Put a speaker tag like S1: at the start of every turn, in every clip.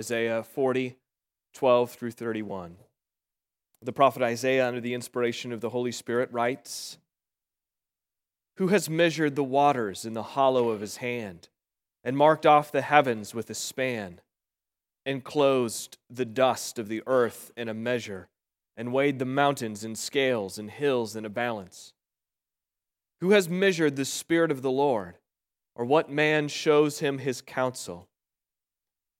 S1: Isaiah 40, 12 through 31. The prophet Isaiah, under the inspiration of the Holy Spirit, writes Who has measured the waters in the hollow of his hand, and marked off the heavens with a span, enclosed the dust of the earth in a measure, and weighed the mountains in scales and hills in a balance? Who has measured the Spirit of the Lord, or what man shows him his counsel?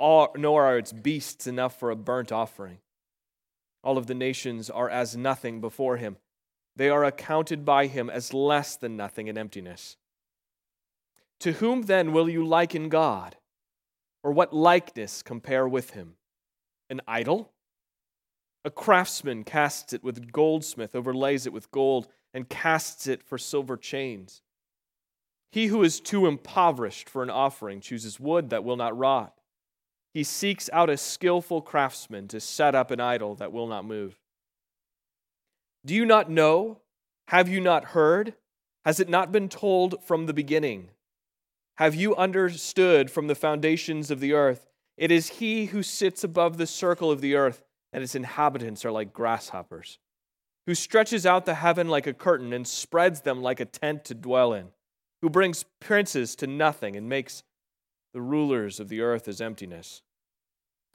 S1: nor are its beasts enough for a burnt offering. All of the nations are as nothing before him. They are accounted by him as less than nothing in emptiness. To whom then will you liken God? Or what likeness compare with him? An idol? A craftsman casts it with goldsmith, overlays it with gold, and casts it for silver chains. He who is too impoverished for an offering chooses wood that will not rot. He seeks out a skillful craftsman to set up an idol that will not move. Do you not know? Have you not heard? Has it not been told from the beginning? Have you understood from the foundations of the earth? It is he who sits above the circle of the earth, and its inhabitants are like grasshoppers, who stretches out the heaven like a curtain and spreads them like a tent to dwell in, who brings princes to nothing and makes the rulers of the earth as emptiness.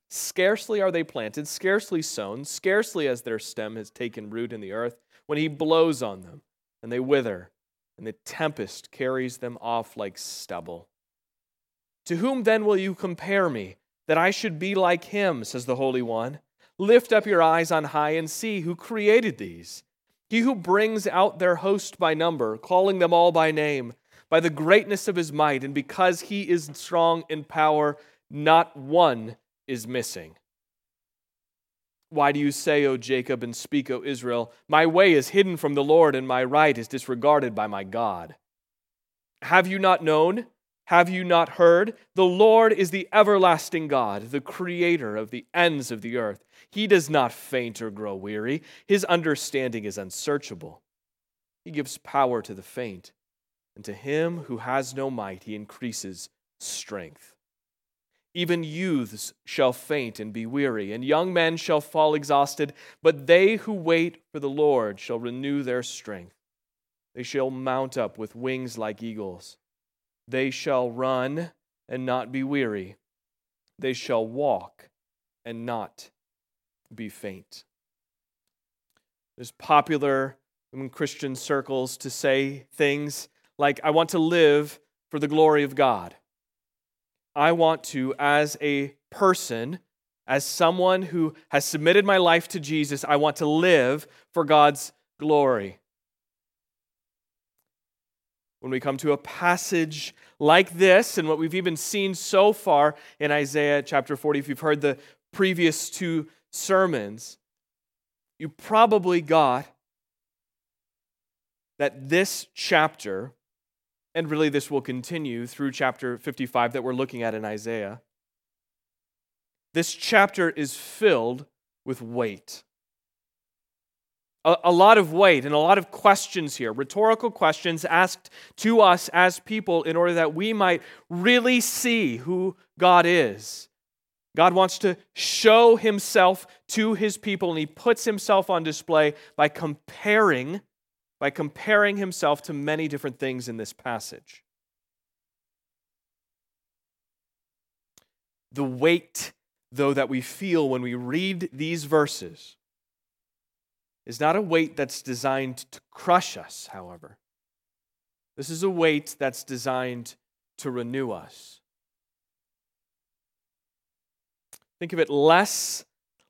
S1: Scarcely are they planted, scarcely sown, scarcely as their stem has taken root in the earth, when he blows on them, and they wither, and the tempest carries them off like stubble. To whom then will you compare me, that I should be like him, says the Holy One? Lift up your eyes on high and see who created these. He who brings out their host by number, calling them all by name by the greatness of his might, and because he is strong in power, not one is missing. Why do you say, O Jacob, and speak, O Israel, My way is hidden from the Lord, and my right is disregarded by my God? Have you not known? Have you not heard? The Lord is the everlasting God, the creator of the ends of the earth. He does not faint or grow weary, his understanding is unsearchable. He gives power to the faint and to him who has no might, he increases strength. Even youths shall faint and be weary, and young men shall fall exhausted, but they who wait for the Lord shall renew their strength. They shall mount up with wings like eagles. They shall run and not be weary. They shall walk and not be faint. It's popular in Christian circles to say things like, I want to live for the glory of God. I want to, as a person, as someone who has submitted my life to Jesus, I want to live for God's glory. When we come to a passage like this, and what we've even seen so far in Isaiah chapter 40, if you've heard the previous two sermons, you probably got that this chapter and really this will continue through chapter 55 that we're looking at in Isaiah. This chapter is filled with weight. A, a, lot of weight and a lot of questions here, rhetorical questions asked to us as people in order that we might really see who God is. God wants to show himself to his people, and he puts himself on display by comparing by comparing himself to many different things in this passage. The weight, though, that we feel when we read these verses is not a weight that's designed to crush us, however. This is a weight that's designed to renew us. Think of it less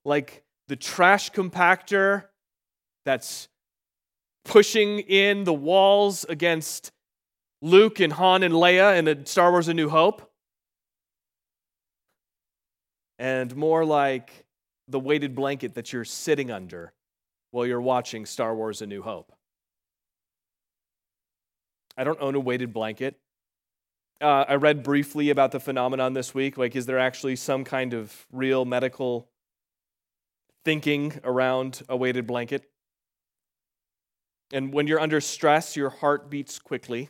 S1: like the trash compactor that's pushing in the walls against Luke and Han and Leia in the Star Wars A New Hope. And more like the weighted blanket that you're sitting under while you're watching Star Wars A New Hope. I don't own a weighted blanket. Uh, I read briefly about the phenomenon this week. Like, is there actually some kind of real medical thinking around a weighted blanket? And when you're under stress, your heart beats quickly.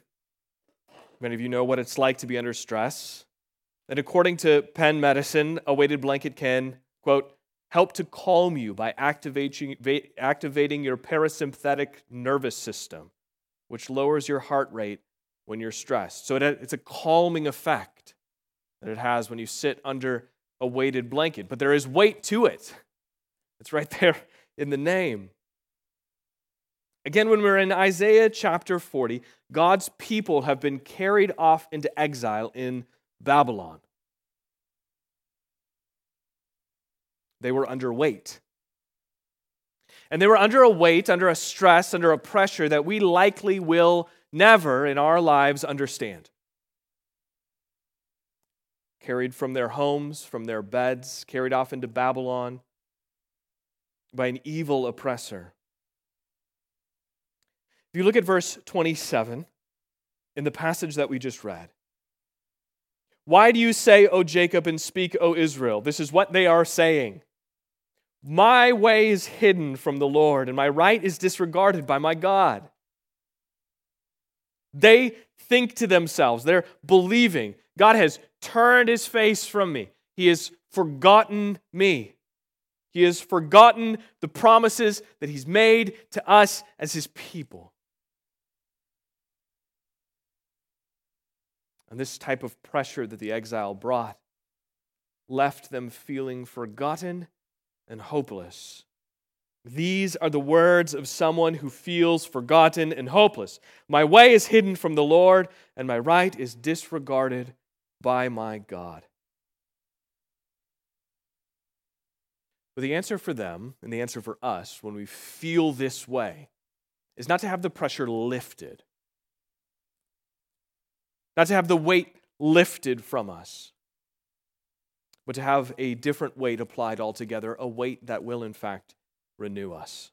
S1: Many of you know what it's like to be under stress. And according to Penn Medicine, a weighted blanket can, quote, help to calm you by activating, activating your parasympathetic nervous system, which lowers your heart rate when you're stressed. So it, it's a calming effect that it has when you sit under a weighted blanket. But there is weight to it, it's right there in the name. Again, when we're in Isaiah chapter 40, God's people have been carried off into exile in Babylon. They were under weight. And they were under a weight, under a stress, under a pressure that we likely will never in our lives understand. Carried from their homes, from their beds, carried off into Babylon by an evil oppressor. If you look at verse 27 in the passage that we just read, why do you say, O Jacob, and speak, O Israel? This is what they are saying. My way is hidden from the Lord, and my right is disregarded by my God. They think to themselves, they're believing, God has turned his face from me. He has forgotten me. He has forgotten the promises that he's made to us as his people. And this type of pressure that the exile brought left them feeling forgotten and hopeless. These are the words of someone who feels forgotten and hopeless. My way is hidden from the Lord, and my right is disregarded by my God. But the answer for them, and the answer for us when we feel this way, is not to have the pressure lifted, not to have the weight lifted from us, but to have a different weight applied altogether, a weight that will, in fact, renew us.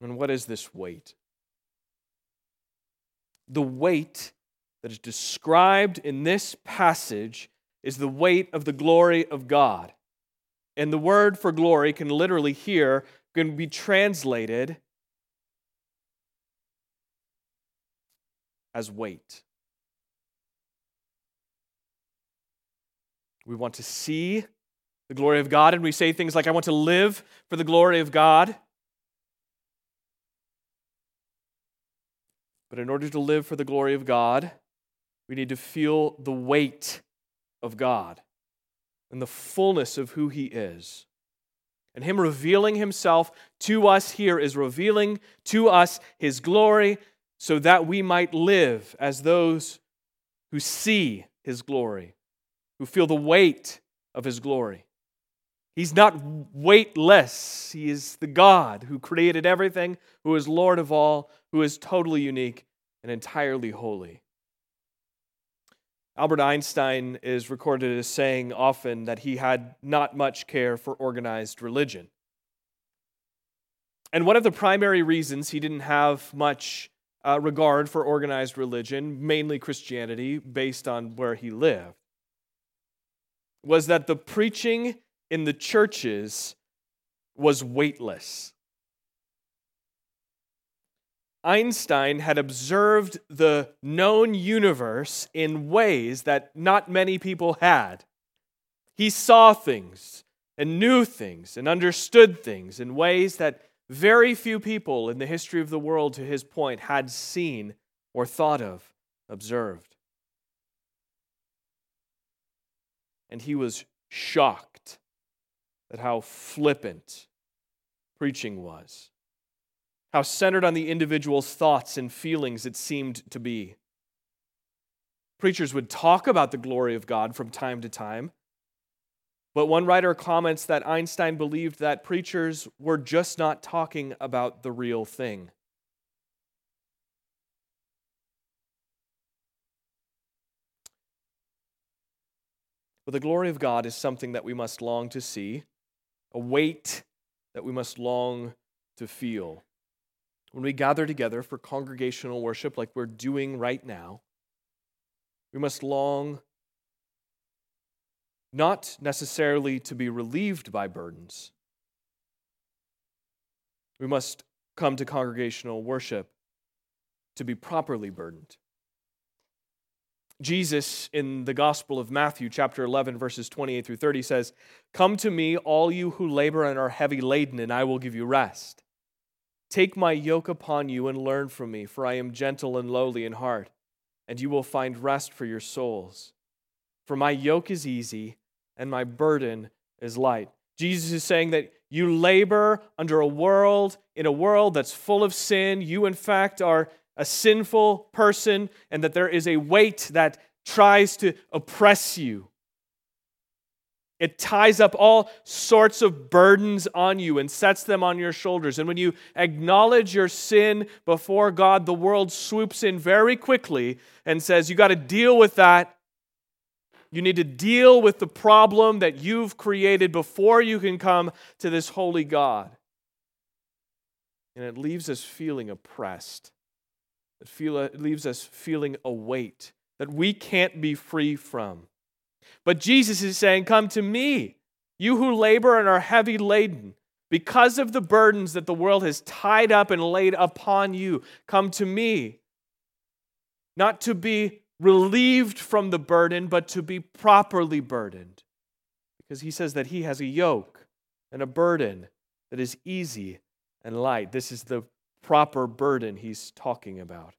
S1: And what is this weight? The weight that is described in this passage is the weight of the glory of God. And the word for glory can literally here can be translated as weight. We want to see the glory of God, and we say things like, I want to live for the glory of God. But in order to live for the glory of God, we need to feel the weight of God and the fullness of who He is. And Him revealing Himself to us here is revealing to us His glory so that we might live as those who see His glory, who feel the weight of His glory. He's not weightless. He is the God who created everything, who is Lord of all, who is totally unique and entirely holy. Albert Einstein is recorded as saying often that he had not much care for organized religion. And one of the primary reasons he didn't have much uh, regard for organized religion, mainly Christianity, based on where he lived, was that the preaching in the churches was weightless. Einstein had observed the known universe in ways that not many people had. He saw things and knew things and understood things in ways that very few people in the history of the world, to his point, had seen or thought of, observed. And he was shocked at how flippant preaching was, how centered on the individual's thoughts and feelings it seemed to be. Preachers would talk about the glory of God from time to time, but one writer comments that Einstein believed that preachers were just not talking about the real thing. But the glory of God is something that we must long to see a weight that we must long to feel. When we gather together for congregational worship like we're doing right now, we must long not necessarily to be relieved by burdens. We must come to congregational worship to be properly burdened. Jesus in the Gospel of Matthew, chapter 11, verses 28 through 30 says, Come to me, all you who labor and are heavy laden, and I will give you rest. Take my yoke upon you and learn from me, for I am gentle and lowly in heart, and you will find rest for your souls. For my yoke is easy and my burden is light. Jesus is saying that you labor under a world, in a world that's full of sin. You, in fact, are a sinful person, and that there is a weight that tries to oppress you. It ties up all sorts of burdens on you and sets them on your shoulders. And when you acknowledge your sin before God, the world swoops in very quickly and says, You got to deal with that. You need to deal with the problem that you've created before you can come to this holy God. And it leaves us feeling oppressed. It, feel, it leaves us feeling a weight that we can't be free from. But Jesus is saying, Come to me, you who labor and are heavy laden, because of the burdens that the world has tied up and laid upon you. Come to me. Not to be relieved from the burden, but to be properly burdened. Because he says that he has a yoke and a burden that is easy and light. This is the proper burden he's talking about.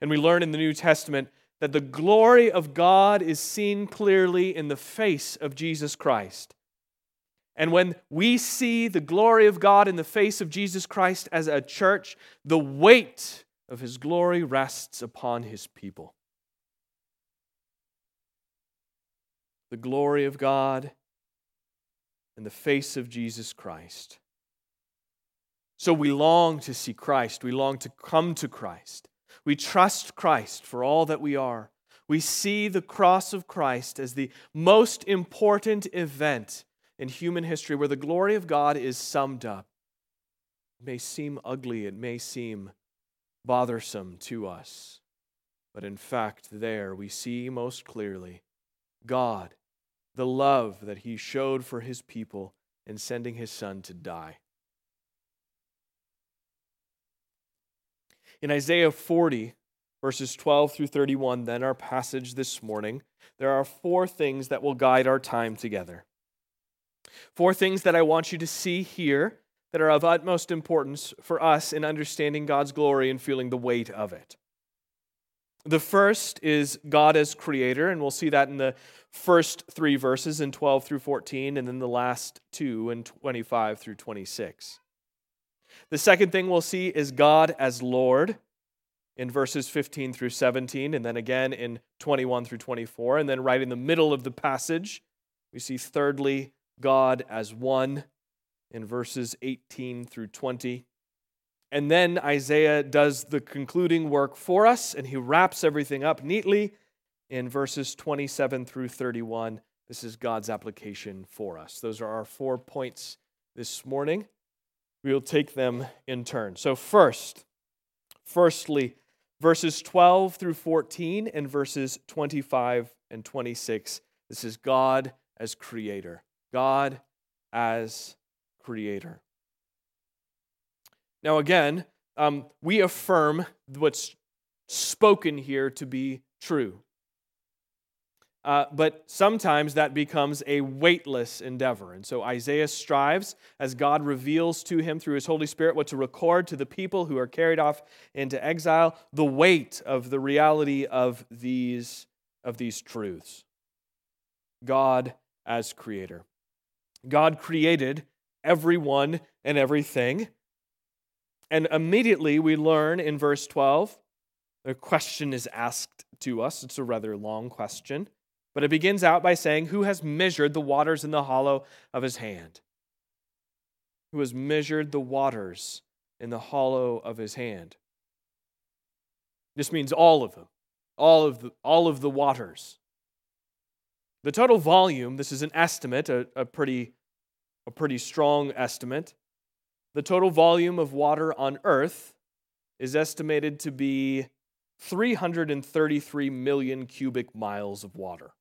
S1: And we learn in the New Testament that the glory of God is seen clearly in the face of Jesus Christ. And when we see the glory of God in the face of Jesus Christ as a church, the weight of his glory rests upon his people. The glory of God in the face of Jesus Christ. So we long to see Christ. We long to come to Christ. We trust Christ for all that we are. We see the cross of Christ as the most important event in human history where the glory of God is summed up. It may seem ugly, it may seem bothersome to us, but in fact, there we see most clearly God, the love that He showed for His people in sending His Son to die. In Isaiah 40, verses 12 through 31, then our passage this morning, there are four things that will guide our time together. Four things that I want you to see here that are of utmost importance for us in understanding God's glory and feeling the weight of it. The first is God as creator, and we'll see that in the first three verses in 12 through 14, and then the last two in 25 through 26. The second thing we'll see is God as Lord in verses 15 through 17, and then again in 21 through 24. And then right in the middle of the passage, we see thirdly, God as one in verses 18 through 20. And then Isaiah does the concluding work for us, and he wraps everything up neatly in verses 27 through 31. This is God's application for us. Those are our four points this morning. We will take them in turn. So, first, firstly, verses 12 through 14 and verses 25 and 26. This is God as creator. God as creator. Now, again, um, we affirm what's spoken here to be true. Uh, but sometimes that becomes a weightless endeavor. And so Isaiah strives, as God reveals to him through his Holy Spirit, what to record to the people who are carried off into exile, the weight of the reality of these, of these truths. God as creator. God created everyone and everything. And immediately we learn in verse 12, a question is asked to us. It's a rather long question. But it begins out by saying, Who has measured the waters in the hollow of his hand? Who has measured the waters in the hollow of his hand? This means all of them, all of the, all of the waters. The total volume, this is an estimate, a, a pretty a pretty strong estimate. The total volume of water on Earth is estimated to be 333 million cubic miles of water.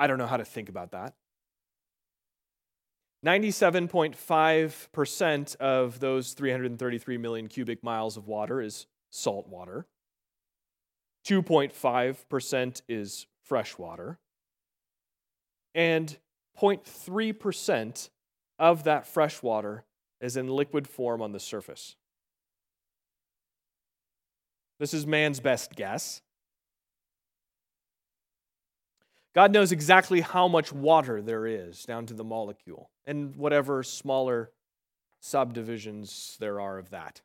S1: I don't know how to think about that. 97.5% of those 333 million cubic miles of water is salt water. 2.5% is fresh water. And 0.3% of that fresh water is in liquid form on the surface. This is man's best guess. God knows exactly how much water there is down to the molecule and whatever smaller subdivisions there are of that.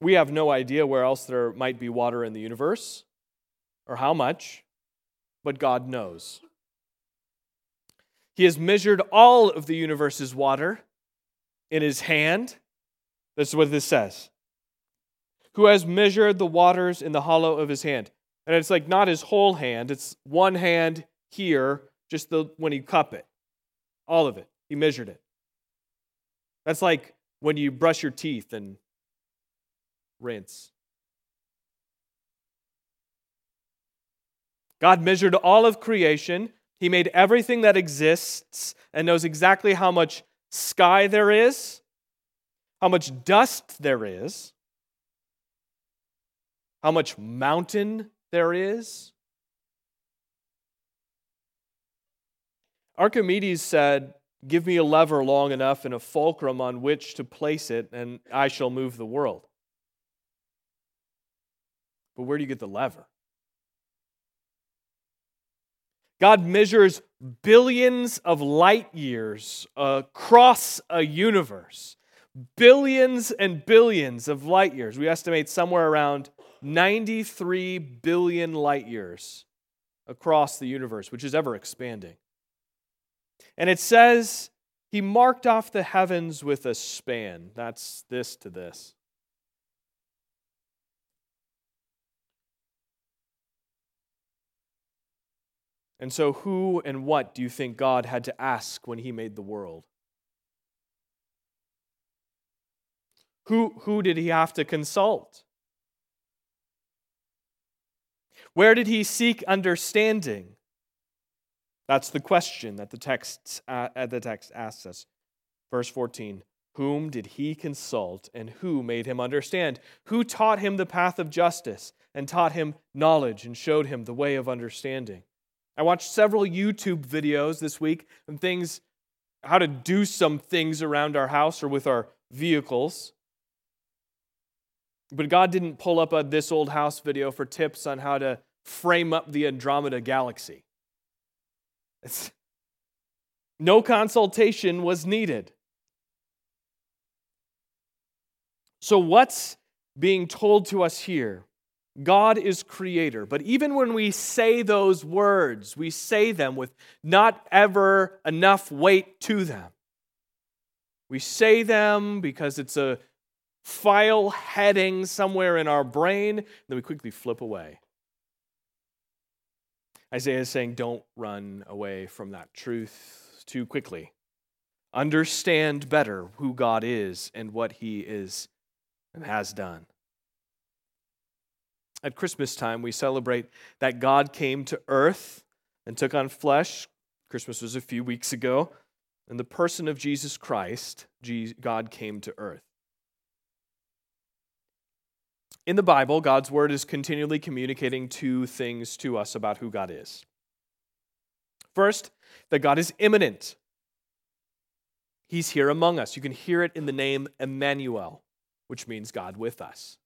S1: We have no idea where else there might be water in the universe or how much, but God knows. He has measured all of the universe's water in his hand. This is what this says. Who has measured the waters in the hollow of his hand. And it's like not his whole hand, it's one hand here, just the when he cup it. All of it. He measured it. That's like when you brush your teeth and rinse. God measured all of creation. He made everything that exists and knows exactly how much sky there is, how much dust there is, how much mountain there is. Archimedes said, Give me a lever long enough and a fulcrum on which to place it, and I shall move the world. But where do you get the lever? God measures billions of light years across a universe. Billions and billions of light years. We estimate somewhere around 93 billion light years across the universe, which is ever expanding. And it says he marked off the heavens with a span. That's this to this. And so, who and what do you think God had to ask when he made the world? Who, who did he have to consult? Where did he seek understanding? That's the question that the text, uh, the text asks us. Verse 14 Whom did he consult, and who made him understand? Who taught him the path of justice, and taught him knowledge, and showed him the way of understanding? I watched several YouTube videos this week on things, how to do some things around our house or with our vehicles. But God didn't pull up a This Old House video for tips on how to frame up the Andromeda galaxy. It's, no consultation was needed. So, what's being told to us here? God is creator. But even when we say those words, we say them with not ever enough weight to them. We say them because it's a file heading somewhere in our brain, and then we quickly flip away. Isaiah is saying, don't run away from that truth too quickly. Understand better who God is and what he is and has done. At Christmas time, we celebrate that God came to earth and took on flesh. Christmas was a few weeks ago. In the person of Jesus Christ, God came to earth. In the Bible, God's word is continually communicating two things to us about who God is. First, that God is immanent. He's here among us. You can hear it in the name Emmanuel, which means God with us.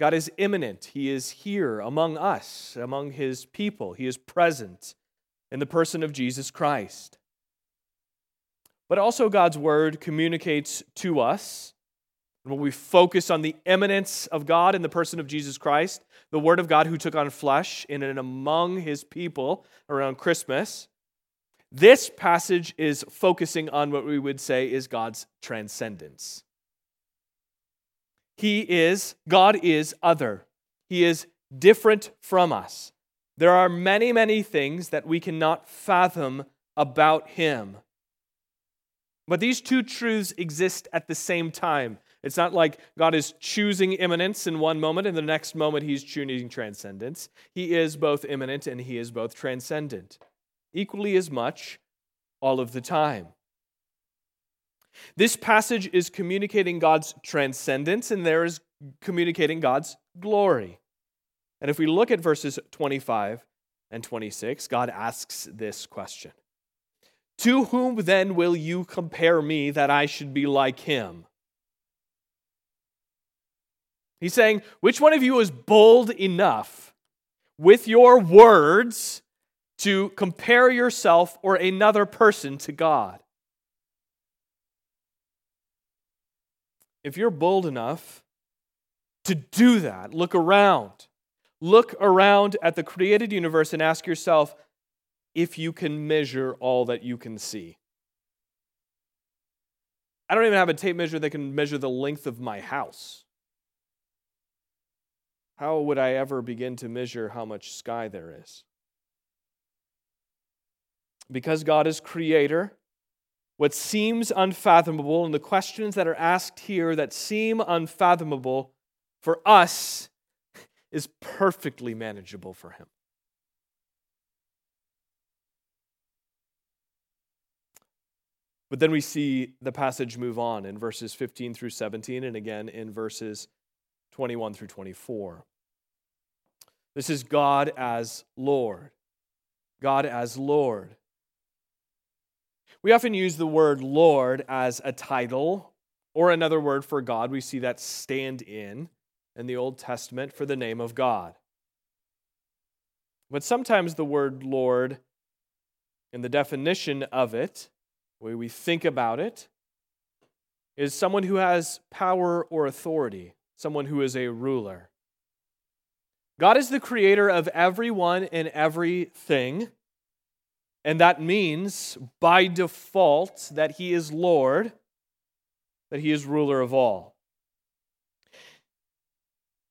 S1: God is immanent. He is here among us, among his people. He is present in the person of Jesus Christ. But also, God's word communicates to us. When we focus on the immanence of God in the person of Jesus Christ, the Word of God who took on flesh in and among his people around Christmas, this passage is focusing on what we would say is God's transcendence. He is, God is other. He is different from us. There are many, many things that we cannot fathom about him. But these two truths exist at the same time. It's not like God is choosing immanence in one moment and the next moment he's choosing transcendence. He is both immanent and he is both transcendent, equally as much all of the time. This passage is communicating God's transcendence and there is communicating God's glory. And if we look at verses 25 and 26, God asks this question To whom then will you compare me that I should be like him? He's saying, Which one of you is bold enough with your words to compare yourself or another person to God? If you're bold enough to do that, look around. Look around at the created universe and ask yourself if you can measure all that you can see. I don't even have a tape measure that can measure the length of my house. How would I ever begin to measure how much sky there is? Because God is creator, what seems unfathomable and the questions that are asked here that seem unfathomable for us is perfectly manageable for him. But then we see the passage move on in verses 15 through 17 and again in verses 21 through 24. This is God as Lord. God as Lord. We often use the word Lord as a title or another word for God. We see that stand in in the Old Testament for the name of God. But sometimes the word Lord, in the definition of it, the way we think about it, is someone who has power or authority, someone who is a ruler. God is the creator of everyone and everything. And that means, by default, that he is Lord, that he is ruler of all.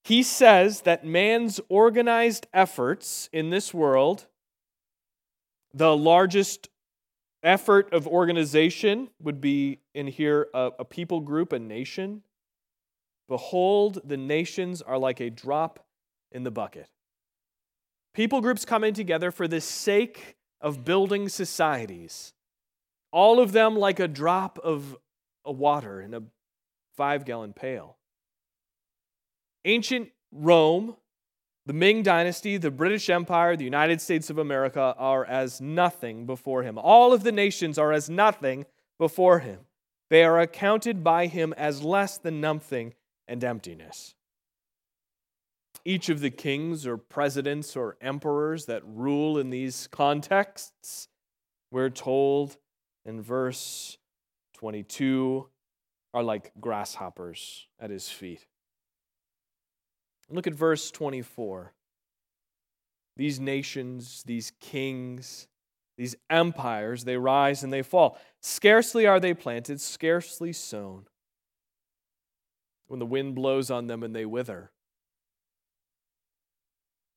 S1: He says that man's organized efforts in this world, the largest effort of organization would be in here a, a people group, a nation. Behold, the nations are like a drop in the bucket. People groups coming together for the sake of building societies, all of them like a drop of a water in a five gallon pail. Ancient Rome, the Ming Dynasty, the British Empire, the United States of America are as nothing before him. All of the nations are as nothing before him. They are accounted by him as less than nothing and emptiness each of the kings or presidents or emperors that rule in these contexts, we're told in verse 22, are like grasshoppers at his feet. Look at verse 24. These nations, these kings, these empires, they rise and they fall. Scarcely are they planted, scarcely sown. When the wind blows on them and they wither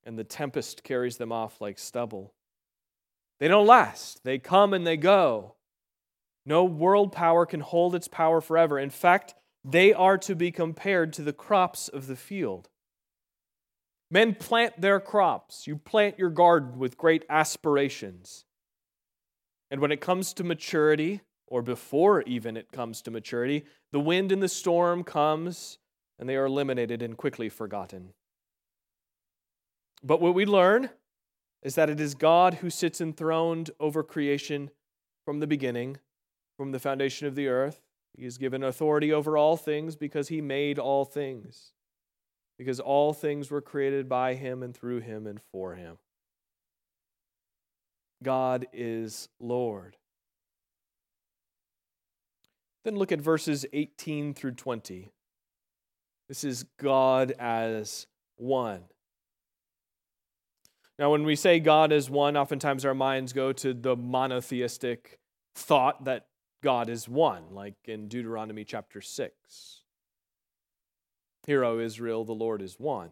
S1: and the tempest carries them off like stubble. They don't last, they come and they go. No world power can hold its power forever. In fact, they are to be compared to the crops of the field. Men plant their crops. You plant your garden with great aspirations. And when it comes to maturity, or before even it comes to maturity, the wind and the storm comes and they are eliminated and quickly forgotten. But what we learn is that it is God who sits enthroned over creation from the beginning, from the foundation of the earth. He is given authority over all things because he made all things, because all things were created by him and through him and for him. God is Lord. Then look at verses 18 through 20. This is God as one. Now, when we say God is one, oftentimes our minds go to the monotheistic thought that God is one, like in Deuteronomy chapter 6. Hear, O Israel, the Lord is one.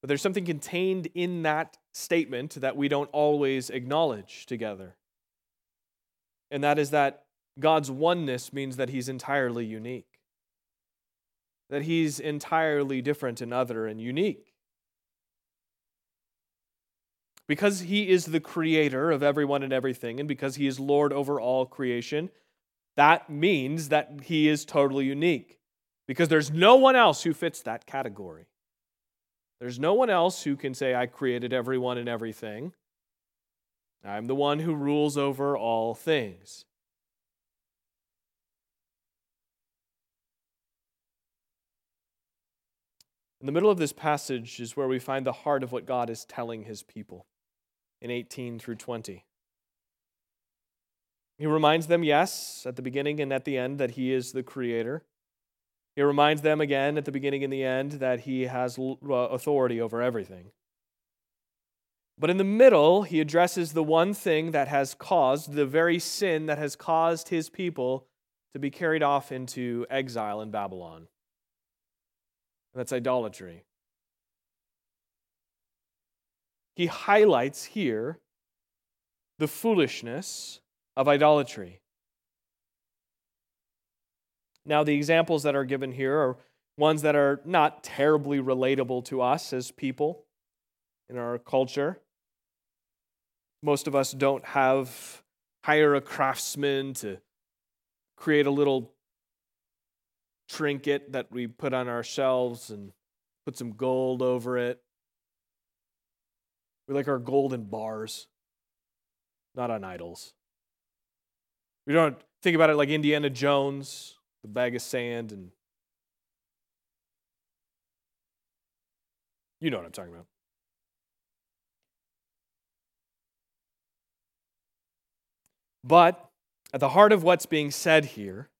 S1: But there's something contained in that statement that we don't always acknowledge together. And that is that God's oneness means that he's entirely unique, that he's entirely different and other and unique. Because he is the creator of everyone and everything, and because he is Lord over all creation, that means that he is totally unique. Because there's no one else who fits that category. There's no one else who can say, I created everyone and everything. I'm the one who rules over all things. In the middle of this passage is where we find the heart of what God is telling his people in 18 through 20. He reminds them, yes, at the beginning and at the end, that he is the creator. He reminds them again at the beginning and the end that he has uh, authority over everything. But in the middle, he addresses the one thing that has caused the very sin that has caused his people to be carried off into exile in Babylon. That's idolatry. He highlights here the foolishness of idolatry. Now, the examples that are given here are ones that are not terribly relatable to us as people in our culture. Most of us don't have hire a craftsman to create a little trinket that we put on our shelves and put some gold over it. We like our golden bars, not on idols. We don't think about it like Indiana Jones, the bag of sand, and you know what I'm talking about. But at the heart of what's being said here,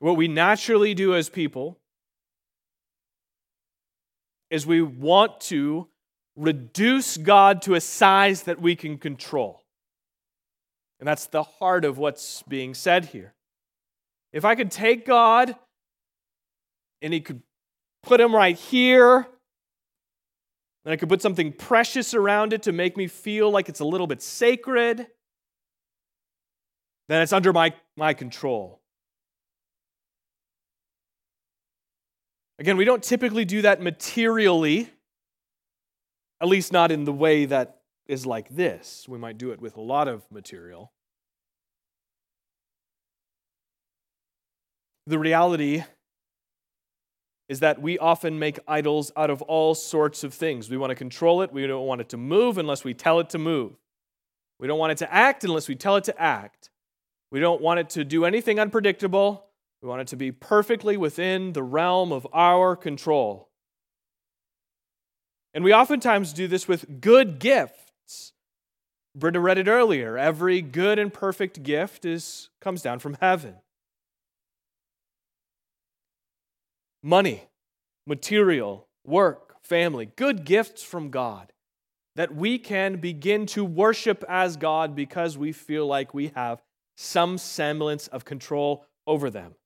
S1: what we naturally do as people is we want to reduce God to a size that we can control. And that's the heart of what's being said here. If I could take God and He could put Him right here, and I could put something precious around it to make me feel like it's a little bit sacred, then it's under my, my control. Again, we don't typically do that materially, at least not in the way that is like this. We might do it with a lot of material. The reality is that we often make idols out of all sorts of things. We want to control it, we don't want it to move unless we tell it to move. We don't want it to act unless we tell it to act. We don't want it to do anything unpredictable. We want it to be perfectly within the realm of our control. And we oftentimes do this with good gifts. Brenda read it earlier. Every good and perfect gift is, comes down from heaven. Money, material, work, family, good gifts from God that we can begin to worship as God because we feel like we have some semblance of control over them.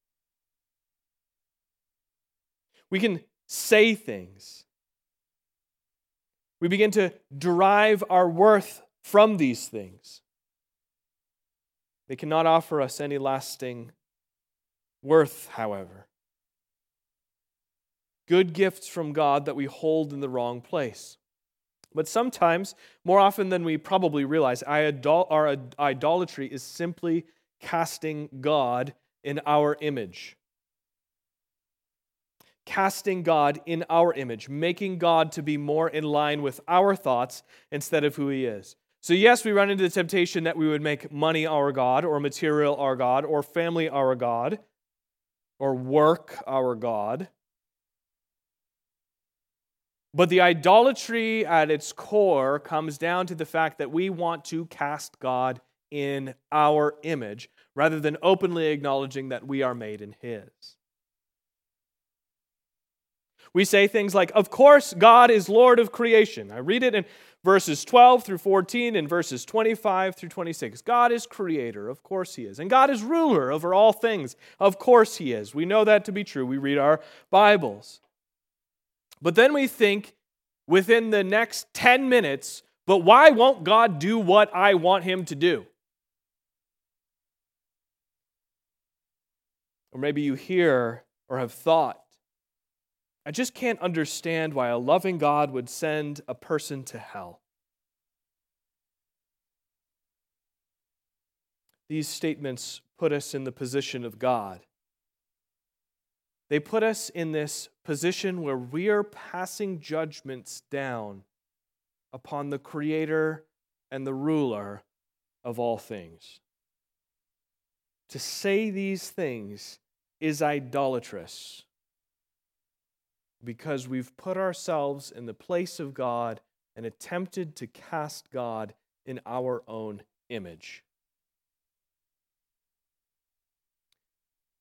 S1: We can say things. We begin to derive our worth from these things. They cannot offer us any lasting worth, however. Good gifts from God that we hold in the wrong place. But sometimes, more often than we probably realize, our idolatry is simply casting God in our image casting God in our image, making God to be more in line with our thoughts instead of who He is. So, yes, we run into the temptation that we would make money our God, or material our God, or family our God, or work our God. But the idolatry at its core comes down to the fact that we want to cast God in our image rather than openly acknowledging that we are made in His. We say things like, Of course, God is Lord of creation. I read it in verses 12 through 14 and verses 25 through 26. God is creator. Of course, He is. And God is ruler over all things. Of course, He is. We know that to be true. We read our Bibles. But then we think within the next 10 minutes, but why won't God do what I want him to do? Or maybe you hear or have thought, I just can't understand why a loving God would send a person to hell. These statements put us in the position of God. They put us in this position where we are passing judgments down upon the Creator and the ruler of all things. To say these things is idolatrous because we've put ourselves in the place of God and attempted to cast God in our own image.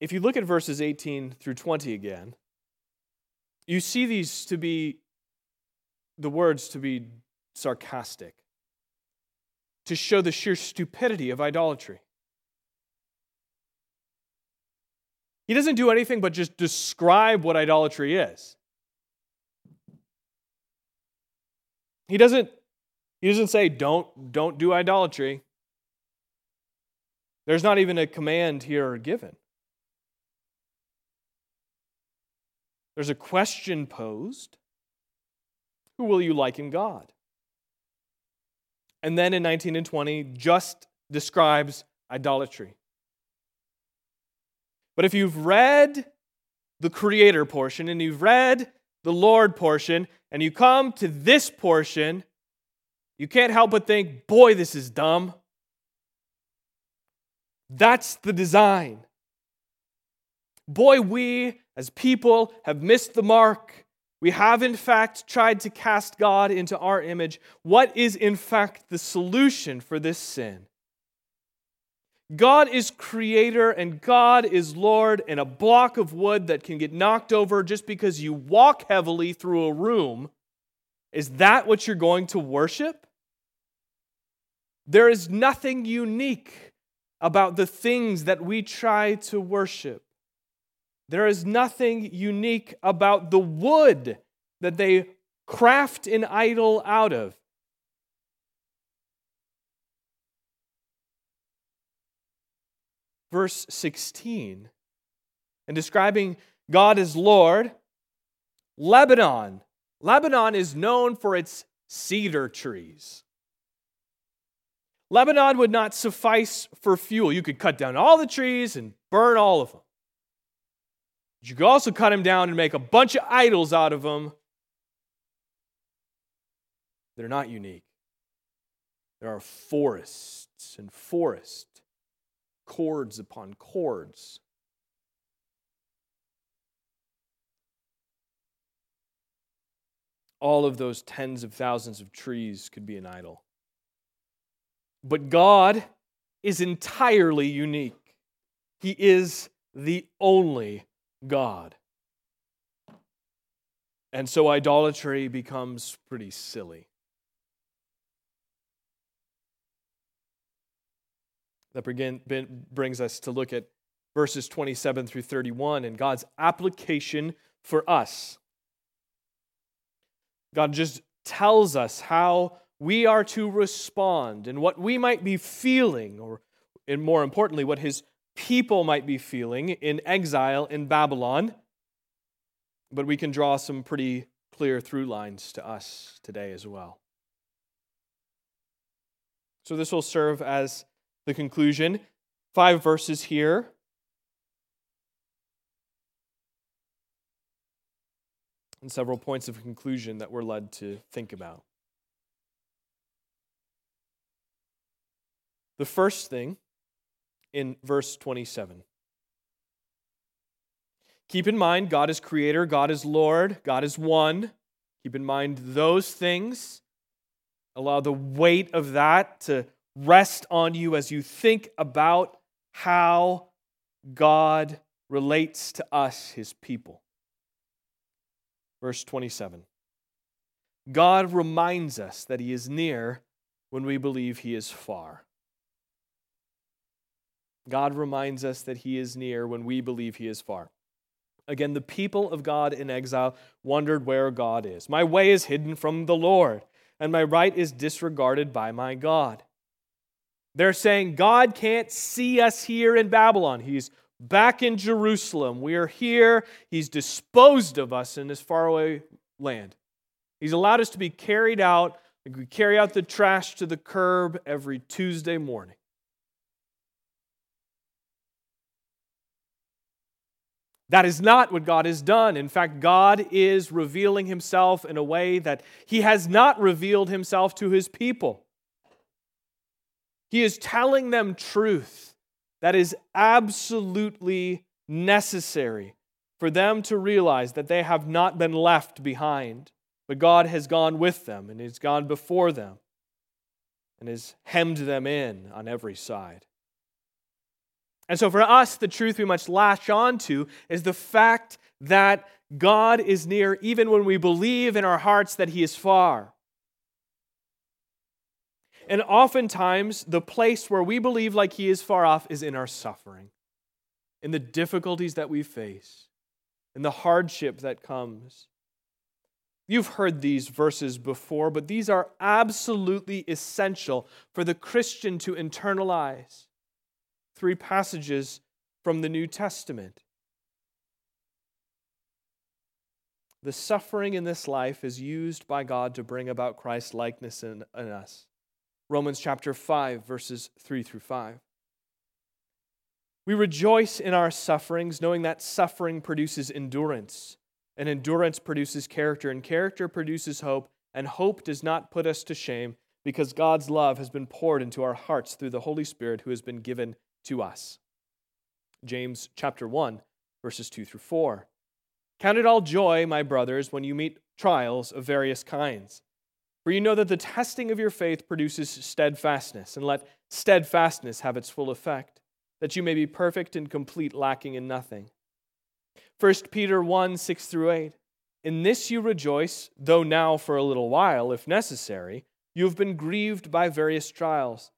S1: If you look at verses 18 through 20 again, you see these to be the words to be sarcastic, to show the sheer stupidity of idolatry. He doesn't do anything but just describe what idolatry is. He doesn't he doesn't say don't don't do idolatry. There's not even a command here given. There's a question posed Who will you liken God? And then in 19 and 20, just describes idolatry. But if you've read the Creator portion and you've read the Lord portion and you come to this portion, you can't help but think, boy, this is dumb. That's the design. Boy, we as people have missed the mark. We have, in fact, tried to cast God into our image. What is, in fact, the solution for this sin? God is creator and God is Lord, and a block of wood that can get knocked over just because you walk heavily through a room, is that what you're going to worship? There is nothing unique about the things that we try to worship. There is nothing unique about the wood that they craft an idol out of. Verse 16, and describing God as Lord, Lebanon. Lebanon is known for its cedar trees. Lebanon would not suffice for fuel. You could cut down all the trees and burn all of them. But you could also cut them down and make a bunch of idols out of them. They're not unique. There are forests and forests, cords upon cords. All of those tens of thousands of trees could be an idol. But God is entirely unique. He is the only God. And so idolatry becomes pretty silly. That begin, brings us to look at verses 27 through 31 and God's application for us. God just tells us how we are to respond and what we might be feeling, or and more importantly, what his people might be feeling in exile in Babylon. But we can draw some pretty clear through lines to us today as well. So this will serve as the conclusion. Five verses here. And several points of conclusion that we're led to think about. The first thing in verse 27. Keep in mind, God is creator, God is Lord, God is one. Keep in mind those things. Allow the weight of that to rest on you as you think about how God relates to us, his people. Verse 27 God reminds us that he is near when we believe he is far. God reminds us that He is near when we believe He is far. Again, the people of God in exile wondered where God is. My way is hidden from the Lord, and my right is disregarded by my God. They're saying God can't see us here in Babylon. He's back in Jerusalem. We are here. He's disposed of us in this faraway land. He's allowed us to be carried out. Like we carry out the trash to the curb every Tuesday morning. That is not what God has done. In fact, God is revealing himself in a way that he has not revealed himself to his people. He is telling them truth that is absolutely necessary for them to realize that they have not been left behind, but God has gone with them and has gone before them and has hemmed them in on every side. And so, for us, the truth we must latch on to is the fact that God is near even when we believe in our hearts that He is far. And oftentimes, the place where we believe like He is far off is in our suffering, in the difficulties that we face, in the hardship that comes. You've heard these verses before, but these are absolutely essential for the Christian to internalize three passages from the New Testament. The suffering in this life is used by God to bring about Christ's likeness in, in us. Romans chapter 5, verses 3 through 5. We rejoice in our sufferings, knowing that suffering produces endurance, and endurance produces character, and character produces hope, and hope does not put us to shame because God's love has been poured into our hearts through the Holy Spirit who has been given to us. James chapter 1, verses 2 through 4. Count it all joy, my brothers, when you meet trials of various kinds. For you know that the testing of your faith produces steadfastness, and let steadfastness have its full effect, that you may be perfect and complete, lacking in nothing. 1 Peter 1 6 through 8. In this you rejoice, though now for a little while, if necessary, you have been grieved by various trials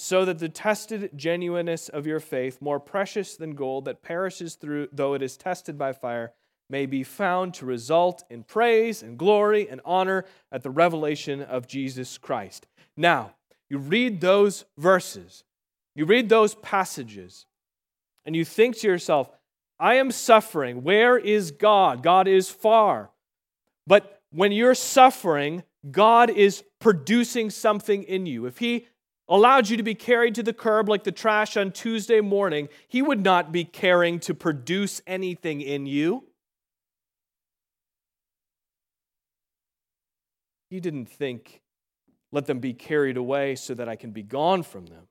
S1: so that the tested genuineness of your faith, more precious than gold that perishes through though it is tested by fire, may be found to result in praise and glory and honor at the revelation of Jesus Christ. Now, you read those verses, you read those passages, and you think to yourself, I am suffering. Where is God? God is far. But when you're suffering, God is producing something in you. If He allowed you to be carried to the curb like the trash on Tuesday morning, He would not be caring to produce anything in you. He didn't think, let them be carried away so that I can be gone from them.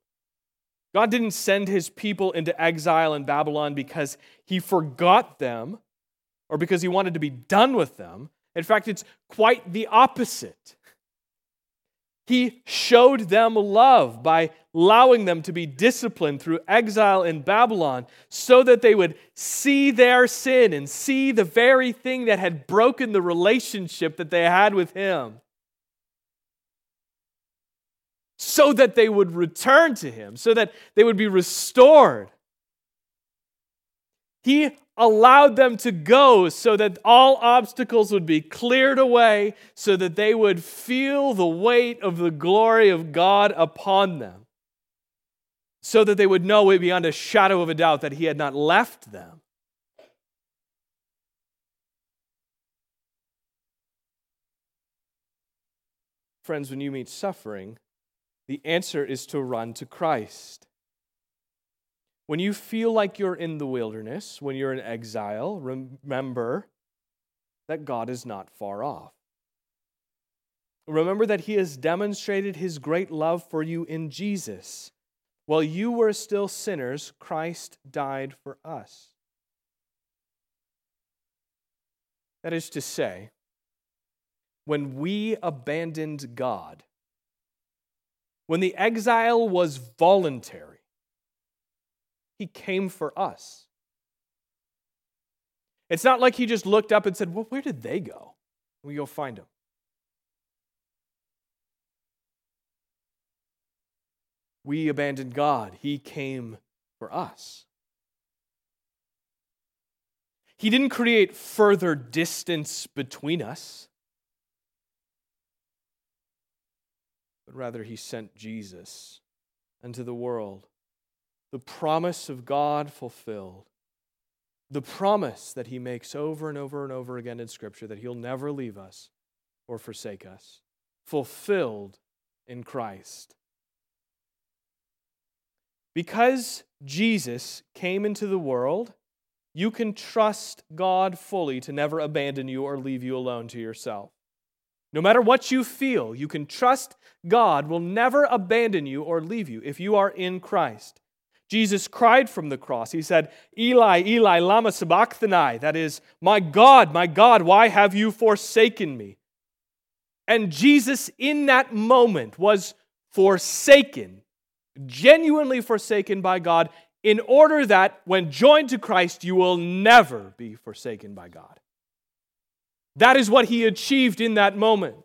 S1: God didn't send his people into exile in Babylon because he forgot them or because he wanted to be done with them. In fact, it's quite the opposite. He showed them love by allowing them to be disciplined through exile in Babylon so that they would see their sin and see the very thing that had broken the relationship that they had with Him. So that they would return to Him, so that they would be restored. He allowed them to go so that all obstacles would be cleared away, so that they would feel the weight of the glory of God upon them, so that they would know beyond a shadow of a doubt that He had not left them. Friends, when you meet suffering, the answer is to run to Christ. When you feel like you're in the wilderness, when you're in exile, remember that God is not far off. Remember that He has demonstrated His great love for you in Jesus. While you were still sinners, Christ died for us. That is to say, when we abandoned God, when the exile was voluntary, he came for us. It's not like he just looked up and said, Well, where did they go? We go find them. We abandoned God. He came for us. He didn't create further distance between us, but rather, He sent Jesus into the world. The promise of God fulfilled. The promise that He makes over and over and over again in Scripture that He'll never leave us or forsake us. Fulfilled in Christ. Because Jesus came into the world, you can trust God fully to never abandon you or leave you alone to yourself. No matter what you feel, you can trust God will never abandon you or leave you if you are in Christ. Jesus cried from the cross. He said, Eli, Eli, lama sabachthani. That is, My God, my God, why have you forsaken me? And Jesus, in that moment, was forsaken genuinely forsaken by God, in order that when joined to Christ, you will never be forsaken by God. That is what he achieved in that moment.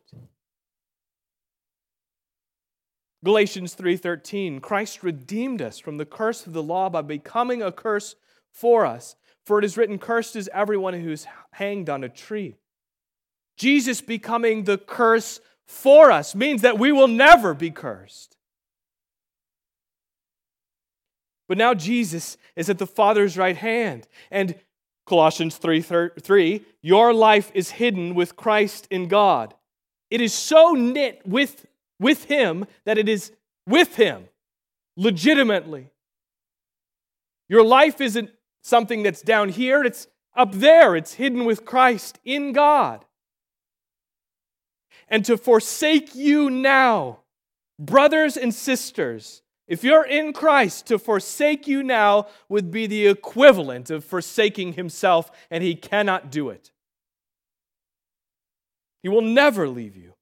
S1: Galatians 3:13 Christ redeemed us from the curse of the law by becoming a curse for us for it is written cursed is everyone who is hanged on a tree Jesus becoming the curse for us means that we will never be cursed But now Jesus is at the Father's right hand. And Colossians 3, 3 your life is hidden with Christ in God. It is so knit with, with Him that it is with Him, legitimately. Your life isn't something that's down here, it's up there. It's hidden with Christ in God. And to forsake you now, brothers and sisters, if you're in Christ, to forsake you now would be the equivalent of forsaking himself, and he cannot do it. He will never leave you,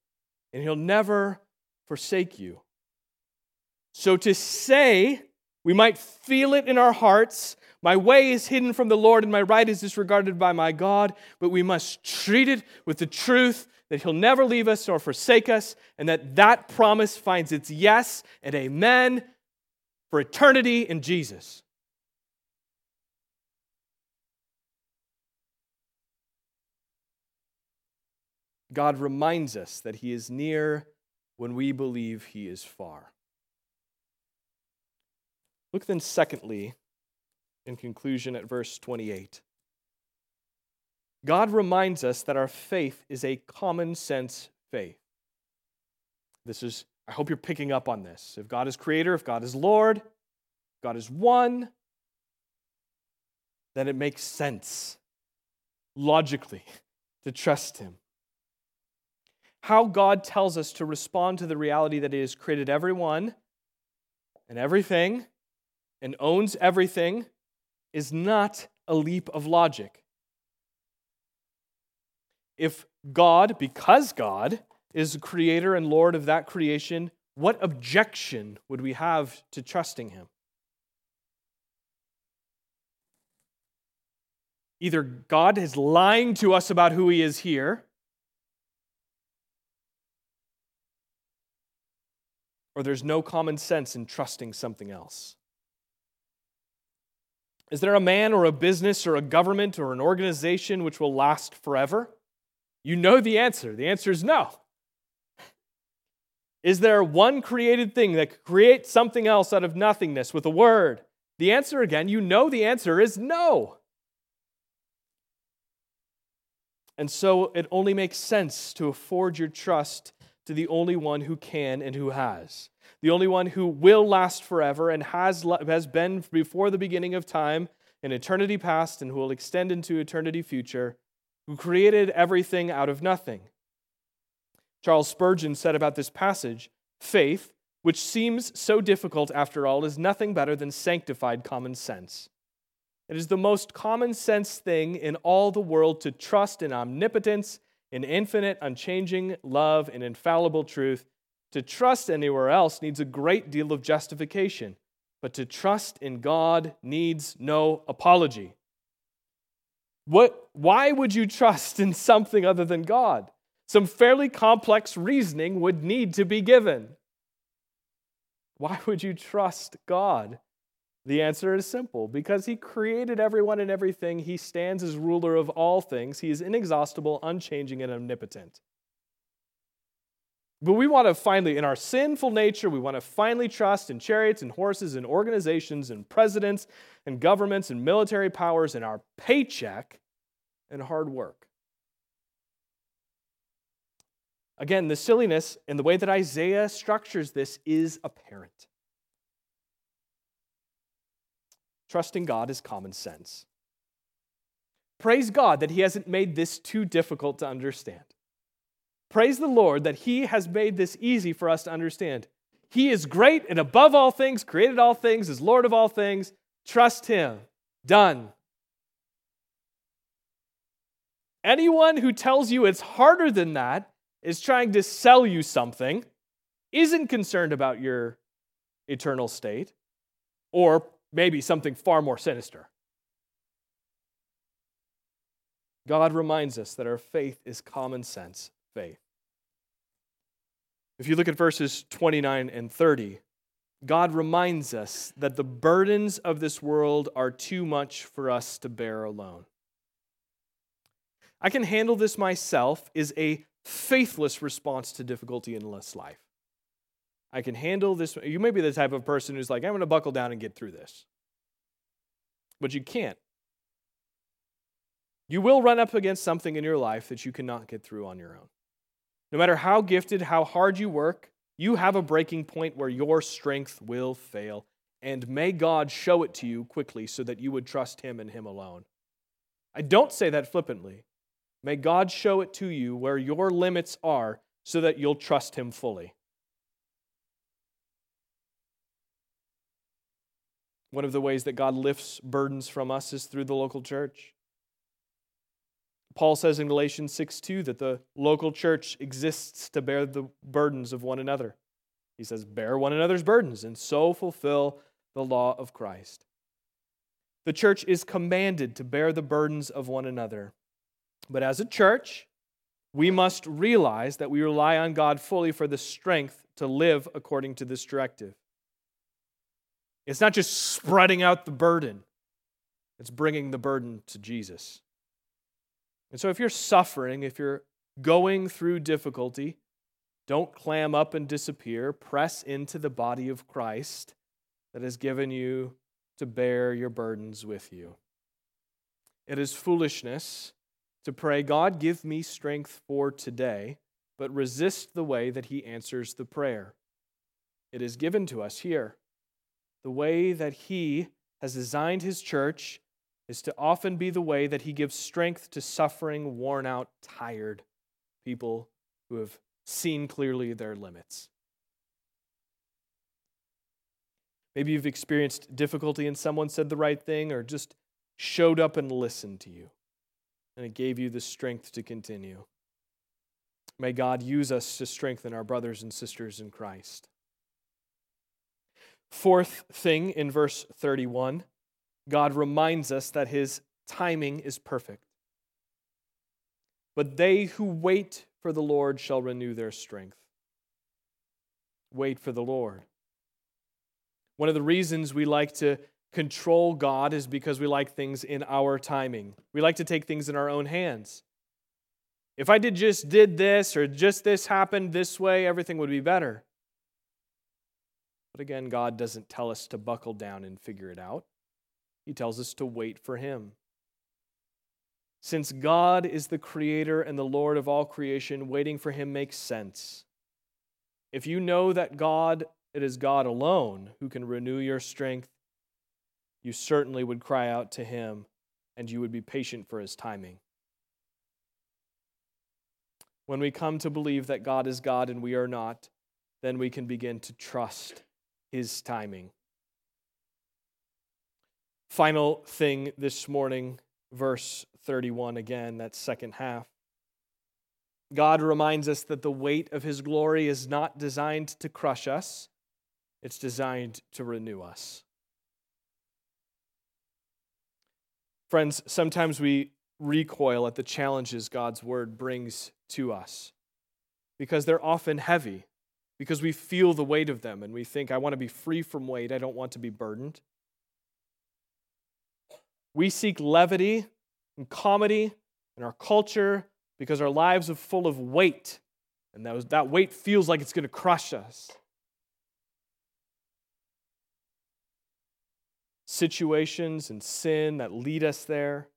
S1: and he'll never forsake you. So to say, we might feel it in our hearts, my way is hidden from the Lord, and my right is disregarded by my God, but we must treat it with the truth that he'll never leave us nor forsake us, and that that promise finds its yes and amen for eternity in Jesus. God reminds us that he is near when we believe he is far. Look then, secondly, in conclusion, at verse 28. God reminds us that our faith is a common sense faith. This is, I hope you're picking up on this. If God is creator, if God is Lord, God is one, then it makes sense logically to trust Him. How God tells us to respond to the reality that He has created everyone and everything and owns everything is not a leap of logic if God, because God, is the creator and Lord of that creation, what objection would we have to trusting Him? Either God is lying to us about who He is here, or there's no common sense in trusting something else. Is there a man or a business or a government or an organization which will last forever? You know the answer. The answer is no. Is there one created thing that could create something else out of nothingness with a word? The answer, again, you know the answer is no. And so it only makes sense to afford your trust to the only one who can and who has. The only one who will last forever and has, has been before the beginning of time, in eternity past, and who will extend into eternity future, who created everything out of nothing. Charles Spurgeon said about this passage faith, which seems so difficult after all, is nothing better than sanctified common sense. It is the most common sense thing in all the world to trust in omnipotence, in infinite, unchanging love, and infallible truth. To trust anywhere else needs a great deal of justification, but to trust in God needs no apology. What, why would you trust in something other than God? Some fairly complex reasoning would need to be given. Why would you trust God, The answer is simple because he created everyone and everything. He stands as ruler of all things. He is inexhaustible, unchanging, and omnipotent. But we want to finally, in our sinful nature, we want to finally trust in chariots and horses and organizations and presidents and governments and military powers and our paycheck and hard work. Again, the silliness and the way that Isaiah structures this is apparent. Trusting God is common sense. Praise God that He hasn't made this too difficult to understand. Praise the Lord that He has made this easy for us to understand. He is great and above all things, created all things, is Lord of all things. Trust Him. Done. Anyone who tells you it's harder than that is trying to sell you something, isn't concerned about your eternal state, or maybe something far more sinister. God reminds us that our faith is common sense faith. If you look at verses 29 and 30, God reminds us that the burdens of this world are too much for us to bear alone. I can handle this myself is a faithless response to difficulty in this life. I can handle this. You may be the type of person who's like, I'm going to buckle down and get through this. But you can't. You will run up against something in your life that you cannot get through on your own. No matter how gifted, how hard you work, you have a breaking point where your strength will fail. And may God show it to you quickly so that you would trust Him and Him alone. I don't say that flippantly. May God show it to you where your limits are so that you'll trust Him fully. One of the ways that God lifts burdens from us is through the local church. Paul says in Galatians 6 2 that the local church exists to bear the burdens of one another. He says, Bear one another's burdens and so fulfill the law of Christ. The church is commanded to bear the burdens of one another. But as a church, we must realize that we rely on God fully for the strength to live according to this directive. It's not just spreading out the burden, it's bringing the burden to Jesus. And so if you're suffering, if you're going through difficulty, don't clam up and disappear. Press into the body of Christ that has given you to bear your burdens with you. It is foolishness to pray, God, give me strength for today, but resist the way that He answers the prayer. It is given to us here. The way that He has designed His church is to often be the way that He gives strength to suffering, worn out, tired people who have seen clearly their limits. Maybe you've experienced difficulty and someone said the right thing or just showed up and listened to you and it gave you the strength to continue. May God use us to strengthen our brothers and sisters in Christ. Fourth thing in verse 31, God reminds us that his timing is perfect. But they who wait for the Lord shall renew their strength. Wait for the Lord. One of the reasons we like to control God is because we like things in our timing. We like to take things in our own hands. If I did just did this or just this happened this way, everything would be better. But again, God doesn't tell us to buckle down and figure it out. He tells us to wait for him. Since God is the creator and the Lord of all creation, waiting for him makes sense. If you know that God, it is God alone who can renew your strength you certainly would cry out to him and you would be patient for his timing. When we come to believe that God is God and we are not, then we can begin to trust his timing. Final thing this morning, verse 31 again, that second half. God reminds us that the weight of his glory is not designed to crush us, it's designed to renew us. Friends, sometimes we recoil at the challenges God's word brings to us because they're often heavy, because we feel the weight of them and we think, I want to be free from weight, I don't want to be burdened. We seek levity and comedy in our culture because our lives are full of weight, and that, was, that weight feels like it's going to crush us. Situations and sin that lead us there.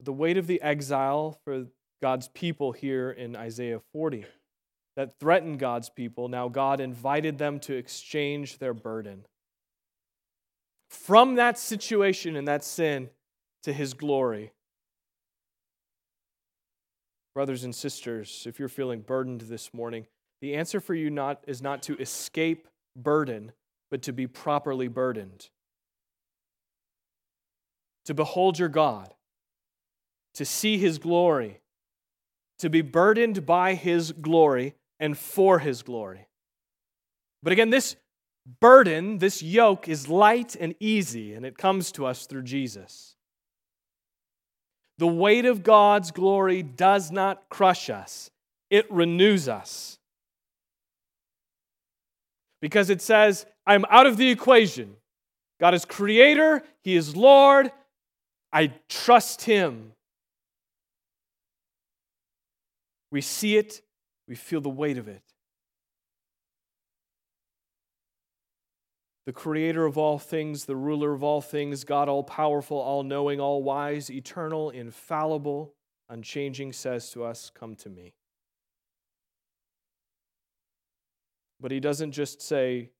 S1: The weight of the exile for God's people here in Isaiah 40 that threatened God's people, now God invited them to exchange their burden. From that situation and that sin to his glory. Brothers and sisters, if you're feeling burdened this morning, the answer for you not, is not to escape burden, but to be properly burdened. To behold your God, to see his glory, to be burdened by his glory and for his glory. But again, this burden, this yoke, is light and easy, and it comes to us through Jesus. The weight of God's glory does not crush us, it renews us. Because it says, I'm out of the equation. God is creator, He is Lord. I trust Him. We see it, we feel the weight of it. the creator of all things, the ruler of all things, God all powerful, all knowing, all wise, eternal, infallible, unchanging, says to us, Come to me. But he doesn't just say,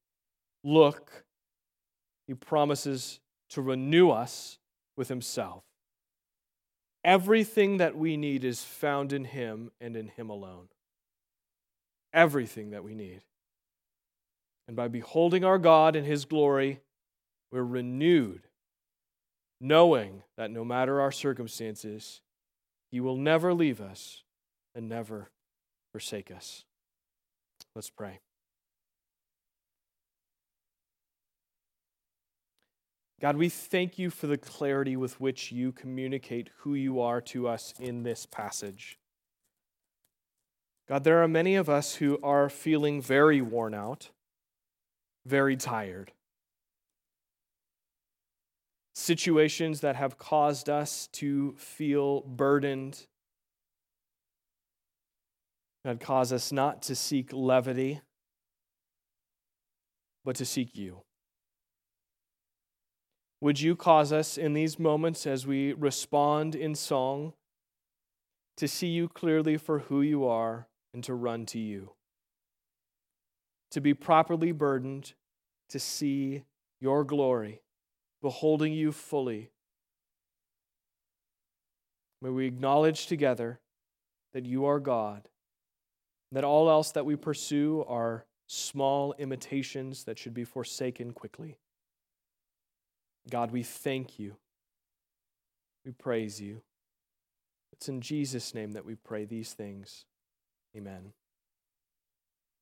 S1: Look, he promises to renew us with himself. Everything that we need is found in him and in him alone. Everything that we need. And by beholding our God in His glory, we're renewed, knowing that no matter our circumstances, He will never leave us and never forsake us. Let's pray. God, we thank you for the clarity with which you communicate who you are to us in this passage. God, there are many of us who are feeling very worn out very tired. Situations that have caused us to feel burdened, that cause us not to seek levity, but to seek you. Would you cause us in these moments as we respond in song to see you clearly for who you are and to run to you? to be properly burdened to see your glory, beholding you fully. May we acknowledge together that you are God, that all else that we pursue are small imitations that should be forsaken quickly. God, we thank you. We praise you. It's in Jesus' name that we pray these things. Amen.